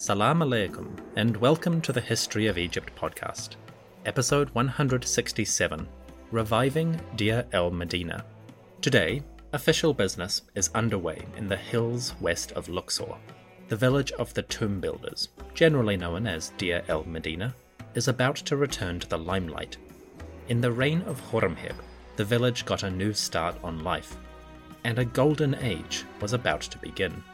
Salam alaikum, and welcome to the History of Egypt podcast, episode 167 Reviving Deir el Medina. Today, official business is underway in the hills west of Luxor. The village of the tomb builders, generally known as Deir el Medina, is about to return to the limelight. In the reign of Horemheb, the village got a new start on life, and a golden age was about to begin.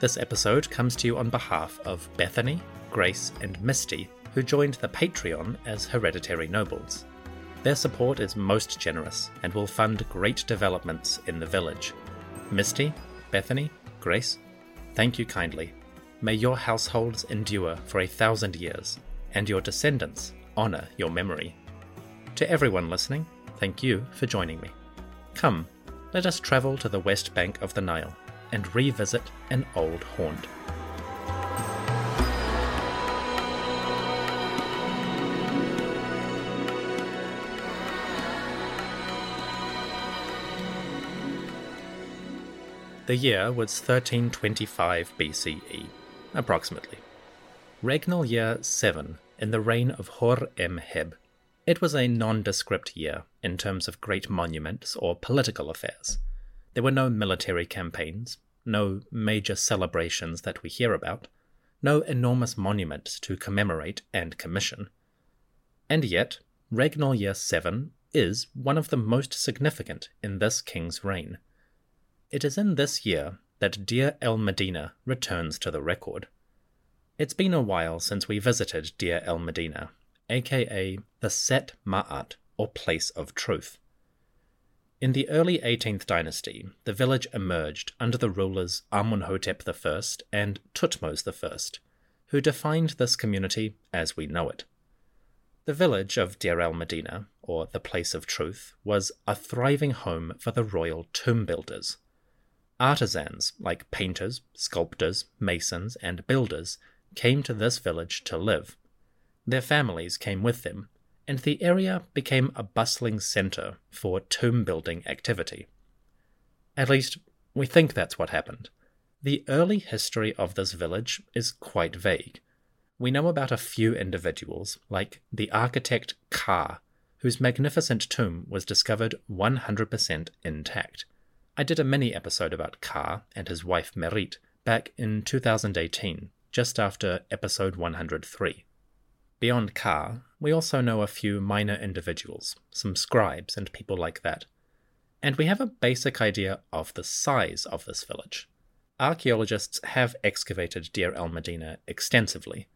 This episode comes to you on behalf of Bethany, Grace, and Misty, who joined the Patreon as hereditary nobles. Their support is most generous and will fund great developments in the village. Misty, Bethany, Grace, thank you kindly. May your households endure for a thousand years, and your descendants honor your memory. To everyone listening, thank you for joining me. Come, let us travel to the west bank of the Nile and revisit an old haunt. The year was 1325 BCE, approximately. Regnal year 7 in the reign of Horemheb. It was a nondescript year in terms of great monuments or political affairs. There were no military campaigns, no major celebrations that we hear about, no enormous monuments to commemorate and commission. And yet, Regnal Year 7 is one of the most significant in this king's reign. It is in this year that Deir el Medina returns to the record. It's been a while since we visited Deir el Medina, aka the Set Ma'at, or Place of Truth. In the early 18th dynasty, the village emerged under the rulers Amunhotep I and Tutmos I, who defined this community as we know it. The village of Deir el Medina, or the Place of Truth, was a thriving home for the royal tomb builders. Artisans like painters, sculptors, masons, and builders came to this village to live. Their families came with them, and the area became a bustling centre for tomb building activity. At least, we think that's what happened. The early history of this village is quite vague. We know about a few individuals, like the architect Ka, whose magnificent tomb was discovered 100% intact. I did a mini episode about Ka and his wife Merit back in 2018, just after episode 103. Beyond Ka, we also know a few minor individuals, some scribes and people like that. And we have a basic idea of the size of this village. Archaeologists have excavated Deir el Medina extensively,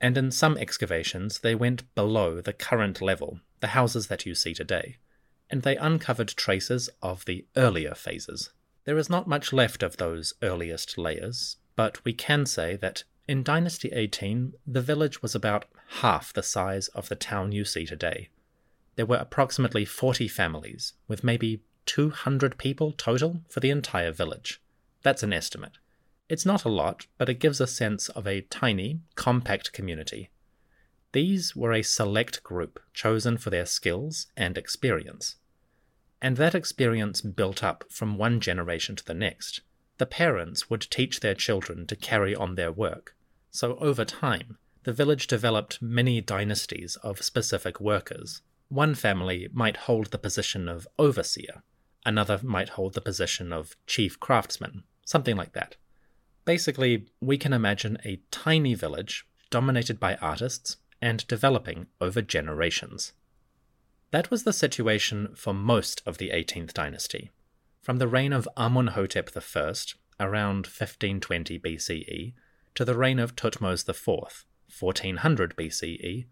and in some excavations they went below the current level, the houses that you see today and they uncovered traces of the earlier phases. There is not much left of those earliest layers, but we can say that in Dynasty 18, the village was about half the size of the town you see today. There were approximately 40 families, with maybe 200 people total for the entire village. That's an estimate. It's not a lot, but it gives a sense of a tiny, compact community these were a select group chosen for their skills and experience. And that experience built up from one generation to the next. The parents would teach their children to carry on their work. So over time, the village developed many dynasties of specific workers. One family might hold the position of overseer, another might hold the position of chief craftsman, something like that. Basically, we can imagine a tiny village dominated by artists and developing over generations. That was the situation for most of the 18th dynasty. From the reign of Amunhotep I, around 1520 BCE, to the reign of Thutmose IV, 1400 BCE,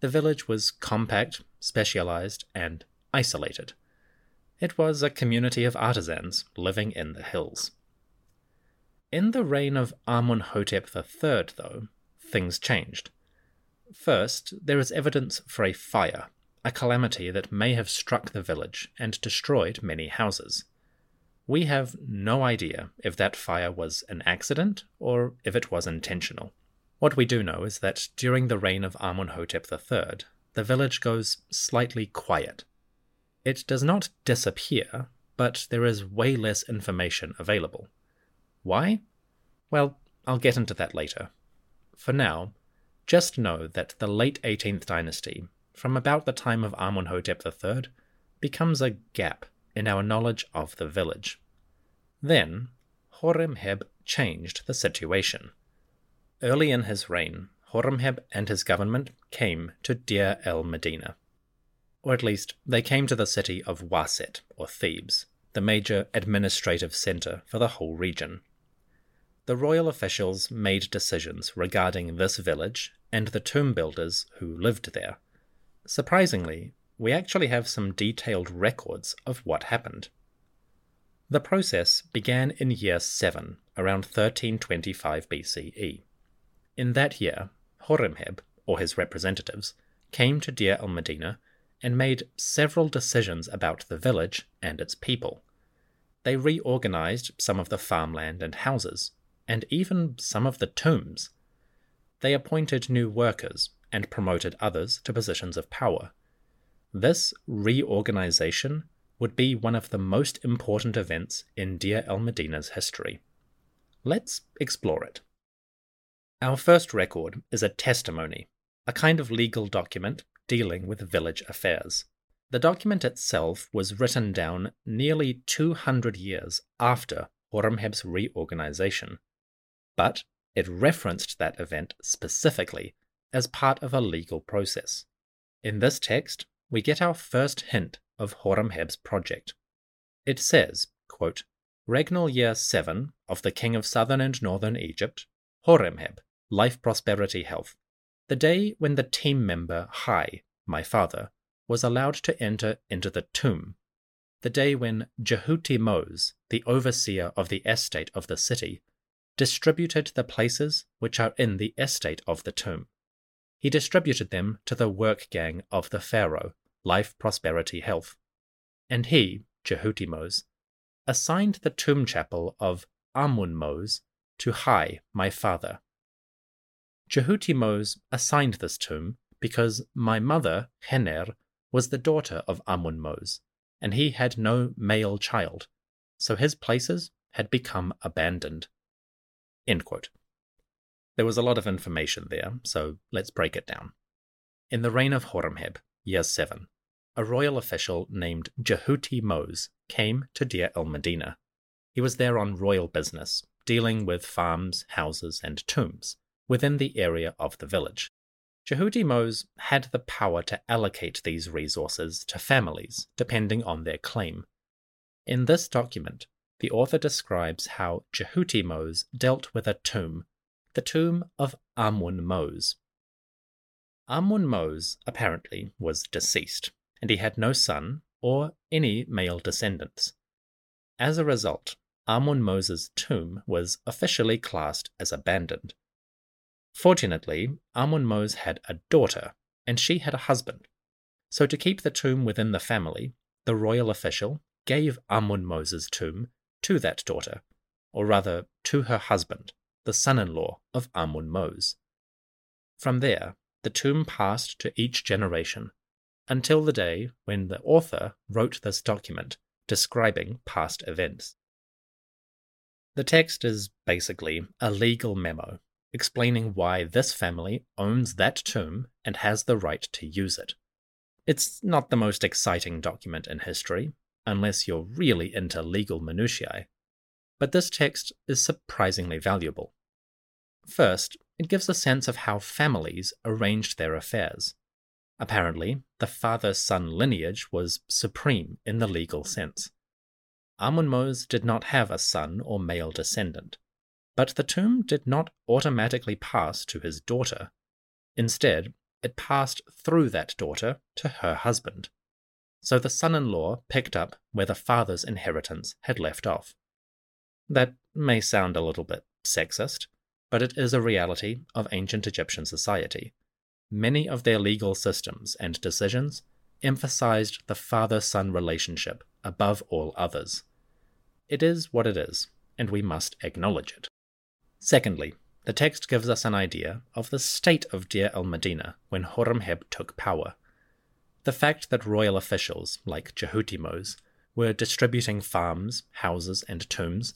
the village was compact, specialized, and isolated. It was a community of artisans living in the hills. In the reign of Amunhotep III, though, things changed. First, there is evidence for a fire, a calamity that may have struck the village and destroyed many houses. We have no idea if that fire was an accident or if it was intentional. What we do know is that during the reign of Amunhotep III, the village goes slightly quiet. It does not disappear, but there is way less information available. Why? Well, I'll get into that later. For now, just know that the late 18th dynasty, from about the time of Amunhotep III, becomes a gap in our knowledge of the village. Then, Horemheb changed the situation. Early in his reign, Horemheb and his government came to Deir el Medina. Or at least, they came to the city of Waset, or Thebes, the major administrative center for the whole region. The royal officials made decisions regarding this village and the tomb builders who lived there. Surprisingly, we actually have some detailed records of what happened. The process began in year 7, around 1325 BCE. In that year, Horemheb, or his representatives, came to Deir el Medina and made several decisions about the village and its people. They reorganized some of the farmland and houses, and even some of the tombs. They appointed new workers and promoted others to positions of power. This reorganization would be one of the most important events in Deir el Medina's history. Let's explore it. Our first record is a testimony, a kind of legal document dealing with village affairs. The document itself was written down nearly 200 years after Horemheb's reorganization, but it referenced that event specifically as part of a legal process. In this text, we get our first hint of Horemheb's project. It says, quote, Regnal year 7 of the king of southern and northern Egypt, Horemheb, life, prosperity, health. The day when the team member Hai, my father, was allowed to enter into the tomb. The day when Jehuti Mose, the overseer of the estate of the city, distributed the places which are in the estate of the tomb. He distributed them to the work gang of the Pharaoh, life, prosperity, health. And he, Jehuti Mose, assigned the tomb chapel of Amun Mose to Hai, my father, Jehutimos assigned this tomb because my mother, Hener, was the daughter of Amun-Mose, and he had no male child, so his places had become abandoned. There was a lot of information there, so let's break it down. In the reign of Horemheb, year 7, a royal official named Jehuti Mose came to Deir el Medina. He was there on royal business, dealing with farms, houses, and tombs within the area of the village. Jehuti Mose had the power to allocate these resources to families depending on their claim. In this document, the author describes how Jehuti Mose dealt with a tomb, the tomb of Amun Mose. Amun Mose apparently was deceased, and he had no son or any male descendants. As a result, Amun Mose's tomb was officially classed as abandoned. Fortunately, Amun Mose had a daughter, and she had a husband. So, to keep the tomb within the family, the royal official gave Amun Mose's tomb to that daughter, or rather to her husband, the son in law of Amun Mose. From there, the tomb passed to each generation until the day when the author wrote this document describing past events. The text is basically a legal memo explaining why this family owns that tomb and has the right to use it. It's not the most exciting document in history, unless you're really into legal minutiae, but this text is surprisingly valuable. First, it gives a sense of how families arranged their affairs. Apparently, the father son lineage was supreme in the legal sense. Amun-Mose did not have a son or male descendant, but the tomb did not automatically pass to his daughter. Instead, it passed through that daughter to her husband. so the son in law picked up where the father's inheritance had left off. That may sound a little bit sexist, but it is a reality of ancient Egyptian society. Many of their legal systems and decisions emphasized the father son relationship above all others. It is what it is, and we must acknowledge it. Secondly, the text gives us an idea of the state of Deir el Medina when Horemheb took power. The fact that royal officials, like Jehutimos, were distributing farms, houses, and tombs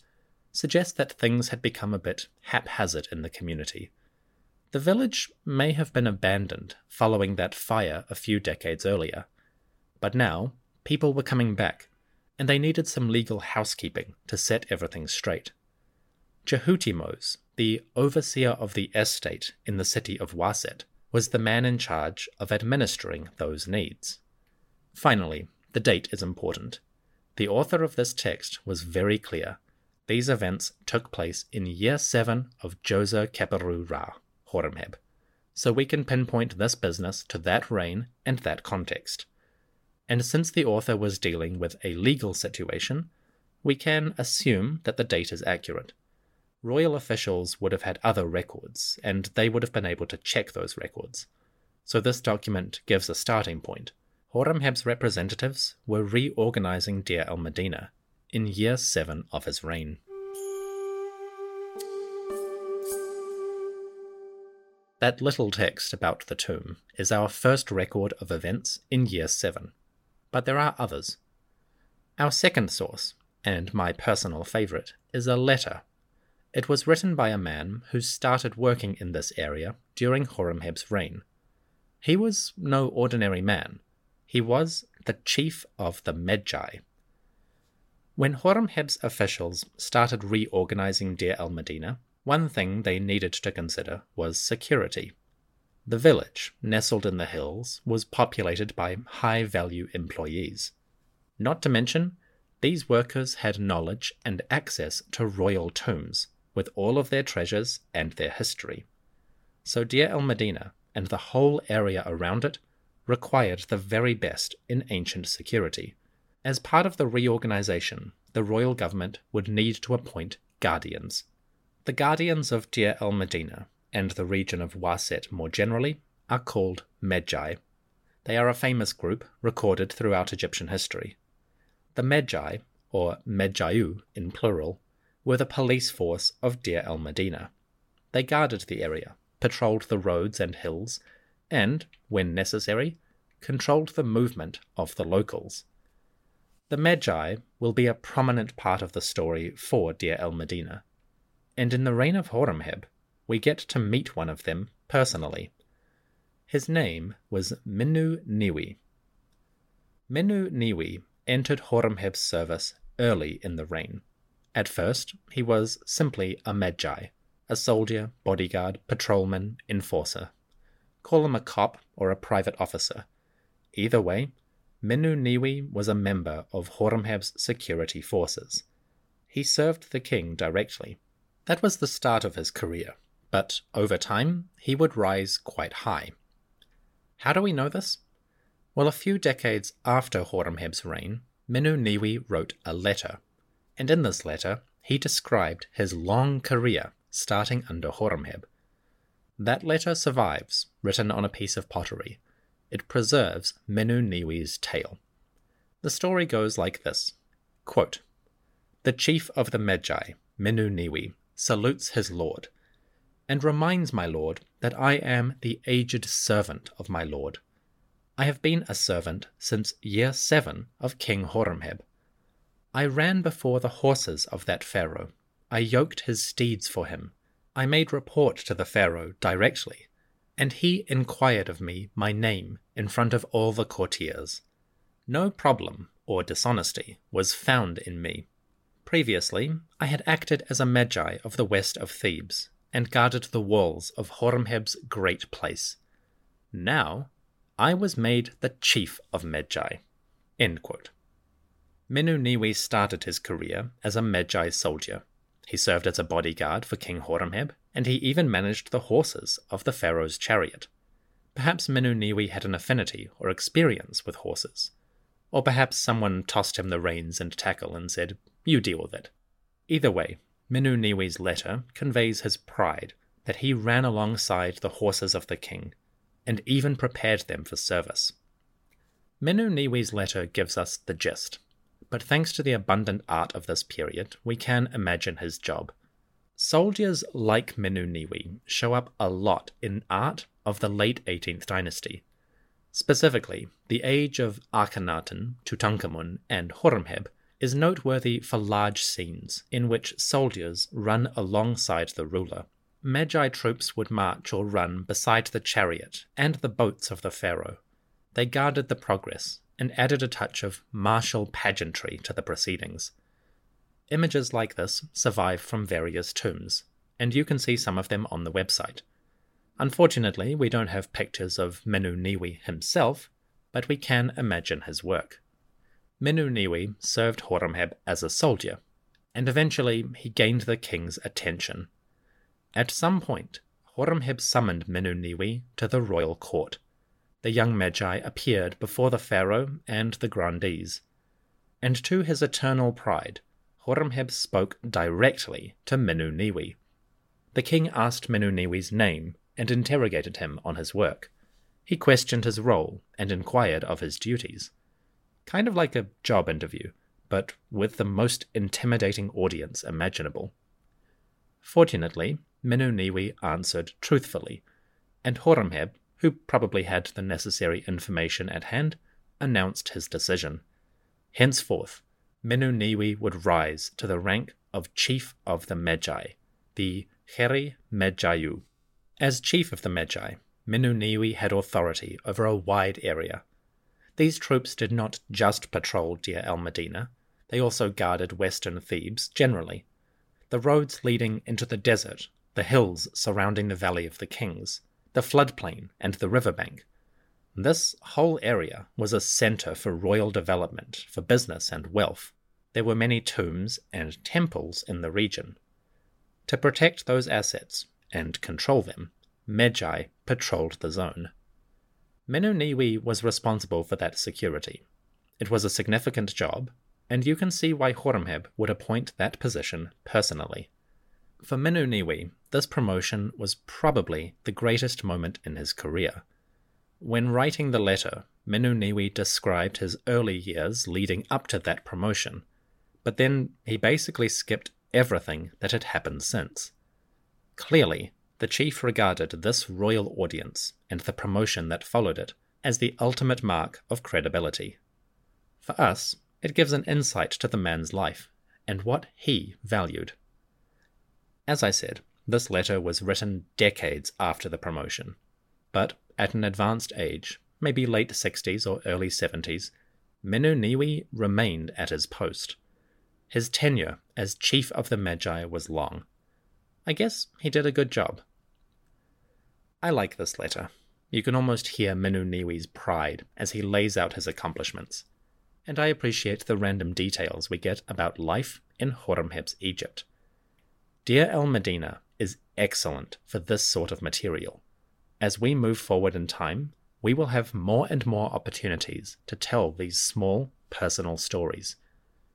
suggests that things had become a bit haphazard in the community. The village may have been abandoned following that fire a few decades earlier, but now people were coming back, and they needed some legal housekeeping to set everything straight. Jehutimos, the overseer of the estate in the city of Waset, was the man in charge of administering those needs. Finally, the date is important. The author of this text was very clear these events took place in year 7 of Djoser Khepera Ra, Horemheb, so we can pinpoint this business to that reign and that context. And since the author was dealing with a legal situation, we can assume that the date is accurate. Royal officials would have had other records, and they would have been able to check those records. So this document gives a starting point. Horemheb's representatives were reorganizing Deir el Medina in year 7 of his reign. That little text about the tomb is our first record of events in year 7, but there are others. Our second source, and my personal favourite, is a letter. It was written by a man who started working in this area during Horemheb's reign. He was no ordinary man. He was the chief of the Medjay, when Horemheb's officials started reorganizing Deir el Medina, one thing they needed to consider was security. The village, nestled in the hills, was populated by high value employees. Not to mention, these workers had knowledge and access to royal tombs, with all of their treasures and their history. So Deir el Medina and the whole area around it required the very best in ancient security as part of the reorganization, the royal government would need to appoint guardians. The guardians of Deir el Medina and the region of Waset more generally are called Medjay. They are a famous group recorded throughout Egyptian history. The Medjay, or Medjayu in plural, were the police force of Deir el Medina. They guarded the area, patrolled the roads and hills, and, when necessary, controlled the movement of the locals. The Medjay will be a prominent part of the story for Deir el Medina, and in the reign of Horemheb, we get to meet one of them personally. His name was Minu Niwi. Minu Niwi entered Horemheb's service early in the reign. At first, he was simply a Medjay, a soldier, bodyguard, patrolman, enforcer. Call him a cop or a private officer. Either way, Niwi was a member of Horemheb's security forces. He served the king directly. That was the start of his career, but over time he would rise quite high. How do we know this? Well, a few decades after Horemheb's reign, Niwi wrote a letter, and in this letter he described his long career starting under Horemheb. That letter survives, written on a piece of pottery, it preserves Menu Niwi's tale. The story goes like this Quote, The chief of the Medjay, Menu Niwi, salutes his lord, and reminds my lord that I am the aged servant of my lord. I have been a servant since year seven of King Horemheb. I ran before the horses of that pharaoh. I yoked his steeds for him. I made report to the pharaoh directly and he inquired of me my name in front of all the courtiers. No problem or dishonesty was found in me. Previously, I had acted as a Medjay of the west of Thebes and guarded the walls of Horemheb's great place. Now, I was made the chief of Medjay. Minu Niwi started his career as a Medjay soldier. He served as a bodyguard for King Horemheb and he even managed the horses of the pharaoh's chariot. Perhaps Minu Niwi had an affinity or experience with horses. Or perhaps someone tossed him the reins and tackle and said, You deal with it. Either way, Menuniwi's letter conveys his pride that he ran alongside the horses of the king and even prepared them for service. Menuniwi's letter gives us the gist, but thanks to the abundant art of this period, we can imagine his job. Soldiers like Menuniwi show up a lot in art of the late 18th dynasty. Specifically, the age of Akhenaten, Tutankhamun, and Horemheb is noteworthy for large scenes in which soldiers run alongside the ruler. Medjay troops would march or run beside the chariot and the boats of the pharaoh. They guarded the progress and added a touch of martial pageantry to the proceedings. Images like this survive from various tombs, and you can see some of them on the website. Unfortunately, we don't have pictures of Menuniwi himself, but we can imagine his work. Menuniwi served Horemheb as a soldier, and eventually he gained the king's attention. At some point, Horemheb summoned Menuniwi to the royal court. The young Medjay appeared before the pharaoh and the grandees, and to his eternal pride, Horemheb spoke directly to Menuniwi. The king asked Menuniwi's name and interrogated him on his work. He questioned his role and inquired of his duties. Kind of like a job interview, but with the most intimidating audience imaginable. Fortunately, Menuniwi answered truthfully, and Horemheb, who probably had the necessary information at hand, announced his decision. Henceforth, Menuniwi would rise to the rank of Chief of the Medjay, the Heri Medjayu. As Chief of the Medjay, Menuniwi had authority over a wide area. These troops did not just patrol Deir el Medina, they also guarded western Thebes generally. The roads leading into the desert, the hills surrounding the Valley of the Kings, the floodplain, and the riverbank. This whole area was a center for royal development, for business and wealth. There were many tombs and temples in the region. To protect those assets and control them, Medjay patrolled the zone. Menuniwi was responsible for that security. It was a significant job, and you can see why Horemheb would appoint that position personally. For Menuniwi, this promotion was probably the greatest moment in his career. When writing the letter, Menuniwi described his early years leading up to that promotion, but then he basically skipped everything that had happened since. Clearly, the chief regarded this royal audience and the promotion that followed it as the ultimate mark of credibility. For us, it gives an insight to the man's life and what he valued. As I said, this letter was written decades after the promotion, but at an advanced age, maybe late 60s or early 70s, Menuniwi remained at his post. His tenure as chief of the Medjay was long. I guess he did a good job. I like this letter. You can almost hear Menuniwi's pride as he lays out his accomplishments, and I appreciate the random details we get about life in Horemheb's Egypt. Deir el Medina is excellent for this sort of material. As we move forward in time, we will have more and more opportunities to tell these small, personal stories.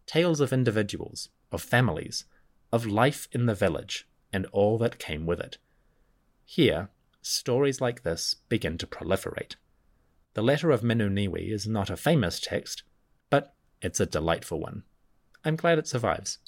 Tales of individuals, of families, of life in the village, and all that came with it. Here, stories like this begin to proliferate. The Letter of Menuniwi is not a famous text, but it's a delightful one. I'm glad it survives.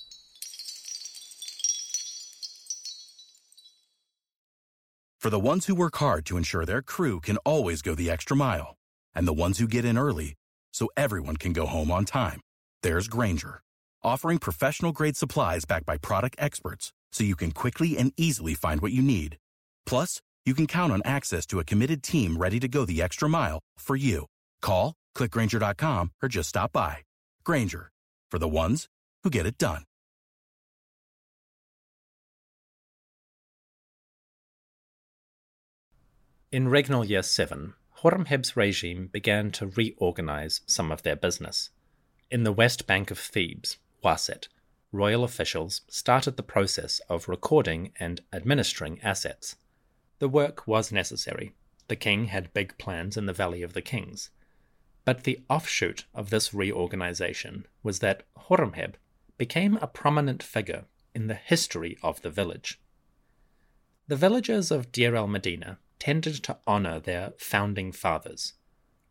For the ones who work hard to ensure their crew can always go the extra mile, and the ones who get in early so everyone can go home on time, there's Grainger, offering professional grade supplies backed by product experts so you can quickly and easily find what you need. Plus, you can count on access to a committed team ready to go the extra mile for you. Call, clickgrainger.com, or just stop by. Grainger, for the ones who get it done. In regnal year 7, Horemheb's regime began to reorganize some of their business. In the west bank of Thebes, Waset, royal officials started the process of recording and administering assets. The work was necessary. The king had big plans in the Valley of the Kings. But the offshoot of this reorganization was that Horemheb became a prominent figure in the history of the village. The villagers of Deir el Medina tended to honor their founding fathers.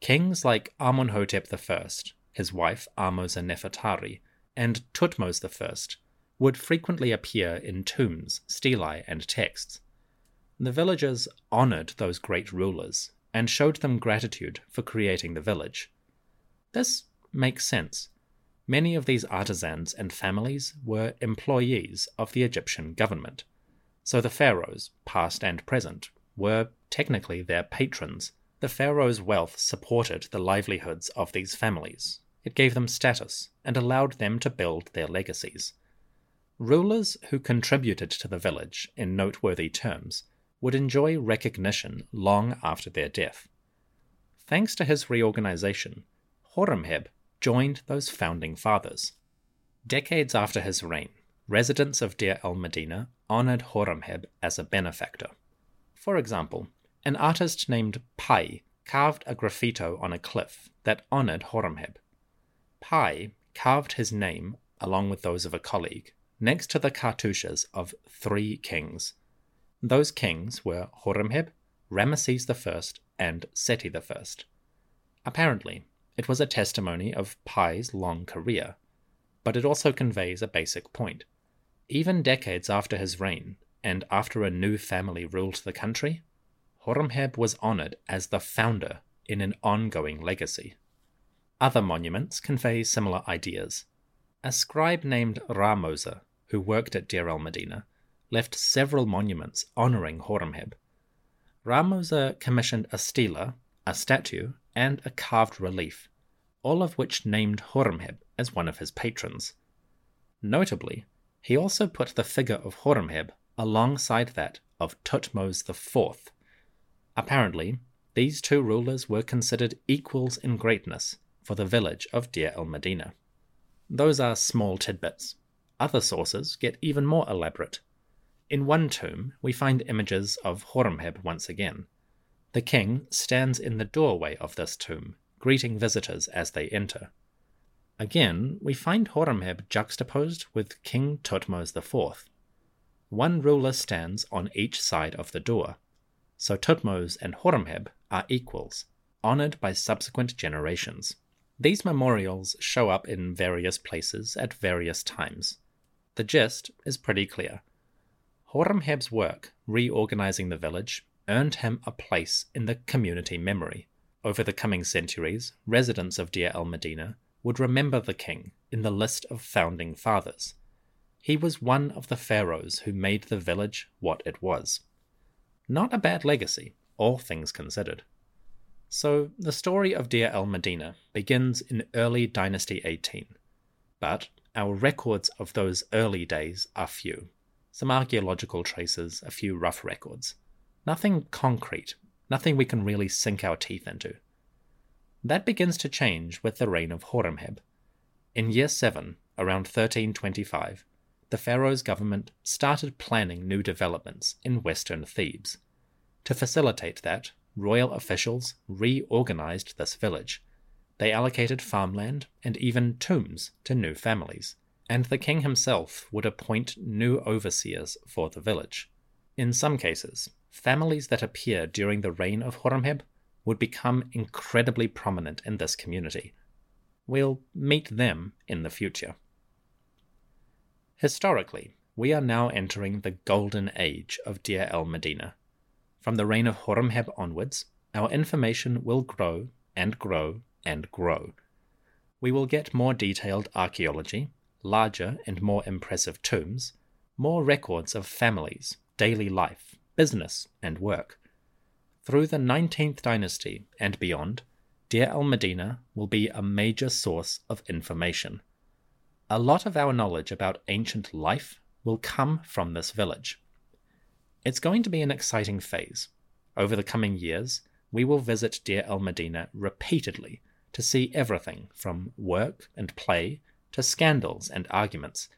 Kings like Amunhotep I, his wife Ahmose Nefertari, and Tutmos I would frequently appear in tombs, stelae, and texts. The villagers honored those great rulers and showed them gratitude for creating the village. This makes sense. Many of these artisans and families were employees of the Egyptian government, so the pharaohs, past and present, were technically their patrons. The pharaoh's wealth supported the livelihoods of these families. It gave them status and allowed them to build their legacies. Rulers who contributed to the village in noteworthy terms would enjoy recognition long after their death. Thanks to his reorganization, Horemheb joined those founding fathers. Decades after his reign, residents of Deir el Medina honored Horemheb as a benefactor. For example, an artist named Pai carved a graffito on a cliff that honored Horemheb. Pai carved his name, along with those of a colleague, next to the cartouches of three kings those kings were Horemheb, Ramesses I, and Seti I. Apparently, it was a testimony of Pai's long career, but it also conveys a basic point. Even decades after his reign, and after a new family ruled the country, Horemheb was honored as the founder in an ongoing legacy. Other monuments convey similar ideas. A scribe named Ramose, who worked at Deir el Medina, left several monuments honoring Horemheb. Ramose commissioned a stela, a statue, and a carved relief, all of which named Horemheb as one of his patrons. Notably, he also put the figure of Horemheb alongside that of Tutmos IV. Apparently, these two rulers were considered equals in greatness for the village of Deir el Medina. Those are small tidbits. Other sources get even more elaborate in one tomb, we find images of Horemheb once again. The king stands in the doorway of this tomb, greeting visitors as they enter. Again, we find Horemheb juxtaposed with King Tutmos IV. One ruler stands on each side of the door, so Tutmos and Horemheb are equals, honored by subsequent generations. These memorials show up in various places at various times. The gist is pretty clear. Horemheb's work reorganizing the village earned him a place in the community memory. Over the coming centuries, residents of Deir el Medina would remember the king in the list of founding fathers. He was one of the pharaohs who made the village what it was. Not a bad legacy, all things considered. So, the story of Deir el Medina begins in early Dynasty 18, but our records of those early days are few some archaeological traces, a few rough records. Nothing concrete, nothing we can really sink our teeth into. That begins to change with the reign of Horemheb. In year 7, around 1325, the pharaoh's government started planning new developments in western Thebes. To facilitate that, royal officials reorganized this village. They allocated farmland and even tombs to new families and the king himself would appoint new overseers for the village. In some cases, families that appear during the reign of Horemheb would become incredibly prominent in this community. We'll meet them in the future. Historically, we are now entering the golden age of Deir el Medina. From the reign of Horemheb onwards, our information will grow and grow and grow. We will get more detailed archaeology, larger and more impressive tombs, more records of families, daily life, business, and work. Through the 19th dynasty and beyond, Deir el Medina will be a major source of information. A lot of our knowledge about ancient life will come from this village. It's going to be an exciting phase. Over the coming years, we will visit Deir el Medina repeatedly to see everything from work and play to scandals and arguments.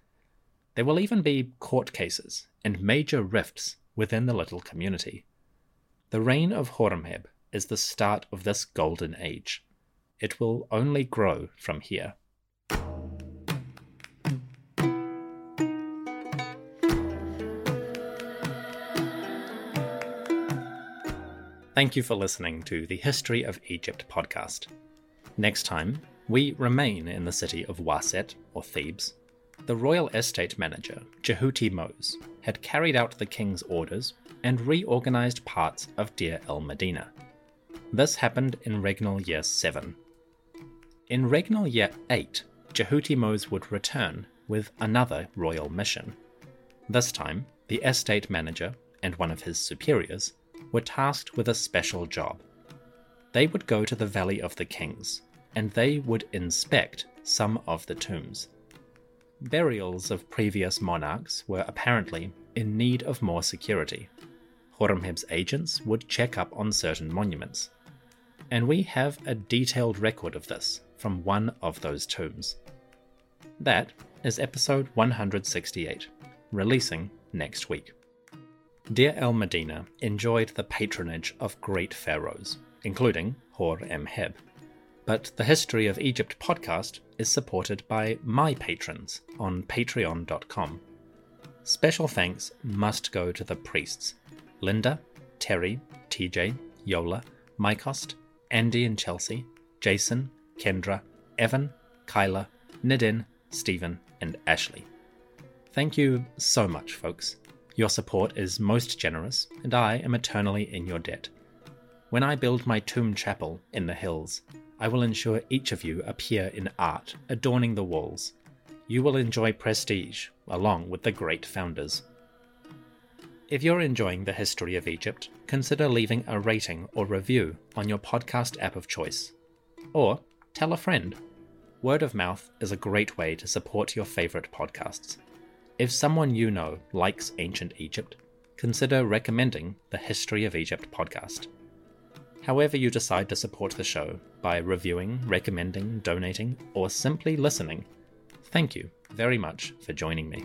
There will even be court cases and major rifts within the little community. The reign of Horemheb is the start of this golden age. it will only grow from here. Thank you for listening to the History of Egypt podcast. Next time, we remain in the city of Waset, or Thebes. The royal estate manager, Jehuti Mose, had carried out the king's orders and reorganized parts of Deir el Medina. This happened in regnal year 7. In regnal year 8, Jehuti Mose would return with another royal mission. This time, the estate manager and one of his superiors were tasked with a special job. They would go to the Valley of the Kings, and they would inspect some of the tombs. Burials of previous monarchs were apparently in need of more security. Horemheb's agents would check up on certain monuments. And we have a detailed record of this from one of those tombs. That is episode 168, releasing next week. Deir el Medina enjoyed the patronage of great pharaohs, including Horemheb. But the History of Egypt podcast is supported by my patrons on patreon.com. Special thanks must go to the priests Linda, Terry, TJ, Yola, Mycost, Andy and Chelsea, Jason, Kendra, Evan, Kyla, Nidin, Stephen, and Ashley. Thank you so much, folks. Your support is most generous, and I am eternally in your debt. When I build my tomb chapel in the hills, I will ensure each of you appear in art adorning the walls. You will enjoy prestige along with the great founders. If you're enjoying the history of Egypt, consider leaving a rating or review on your podcast app of choice. Or tell a friend. Word of mouth is a great way to support your favorite podcasts. If someone you know likes ancient Egypt, consider recommending the History of Egypt podcast. However, you decide to support the show by reviewing, recommending, donating, or simply listening, thank you very much for joining me.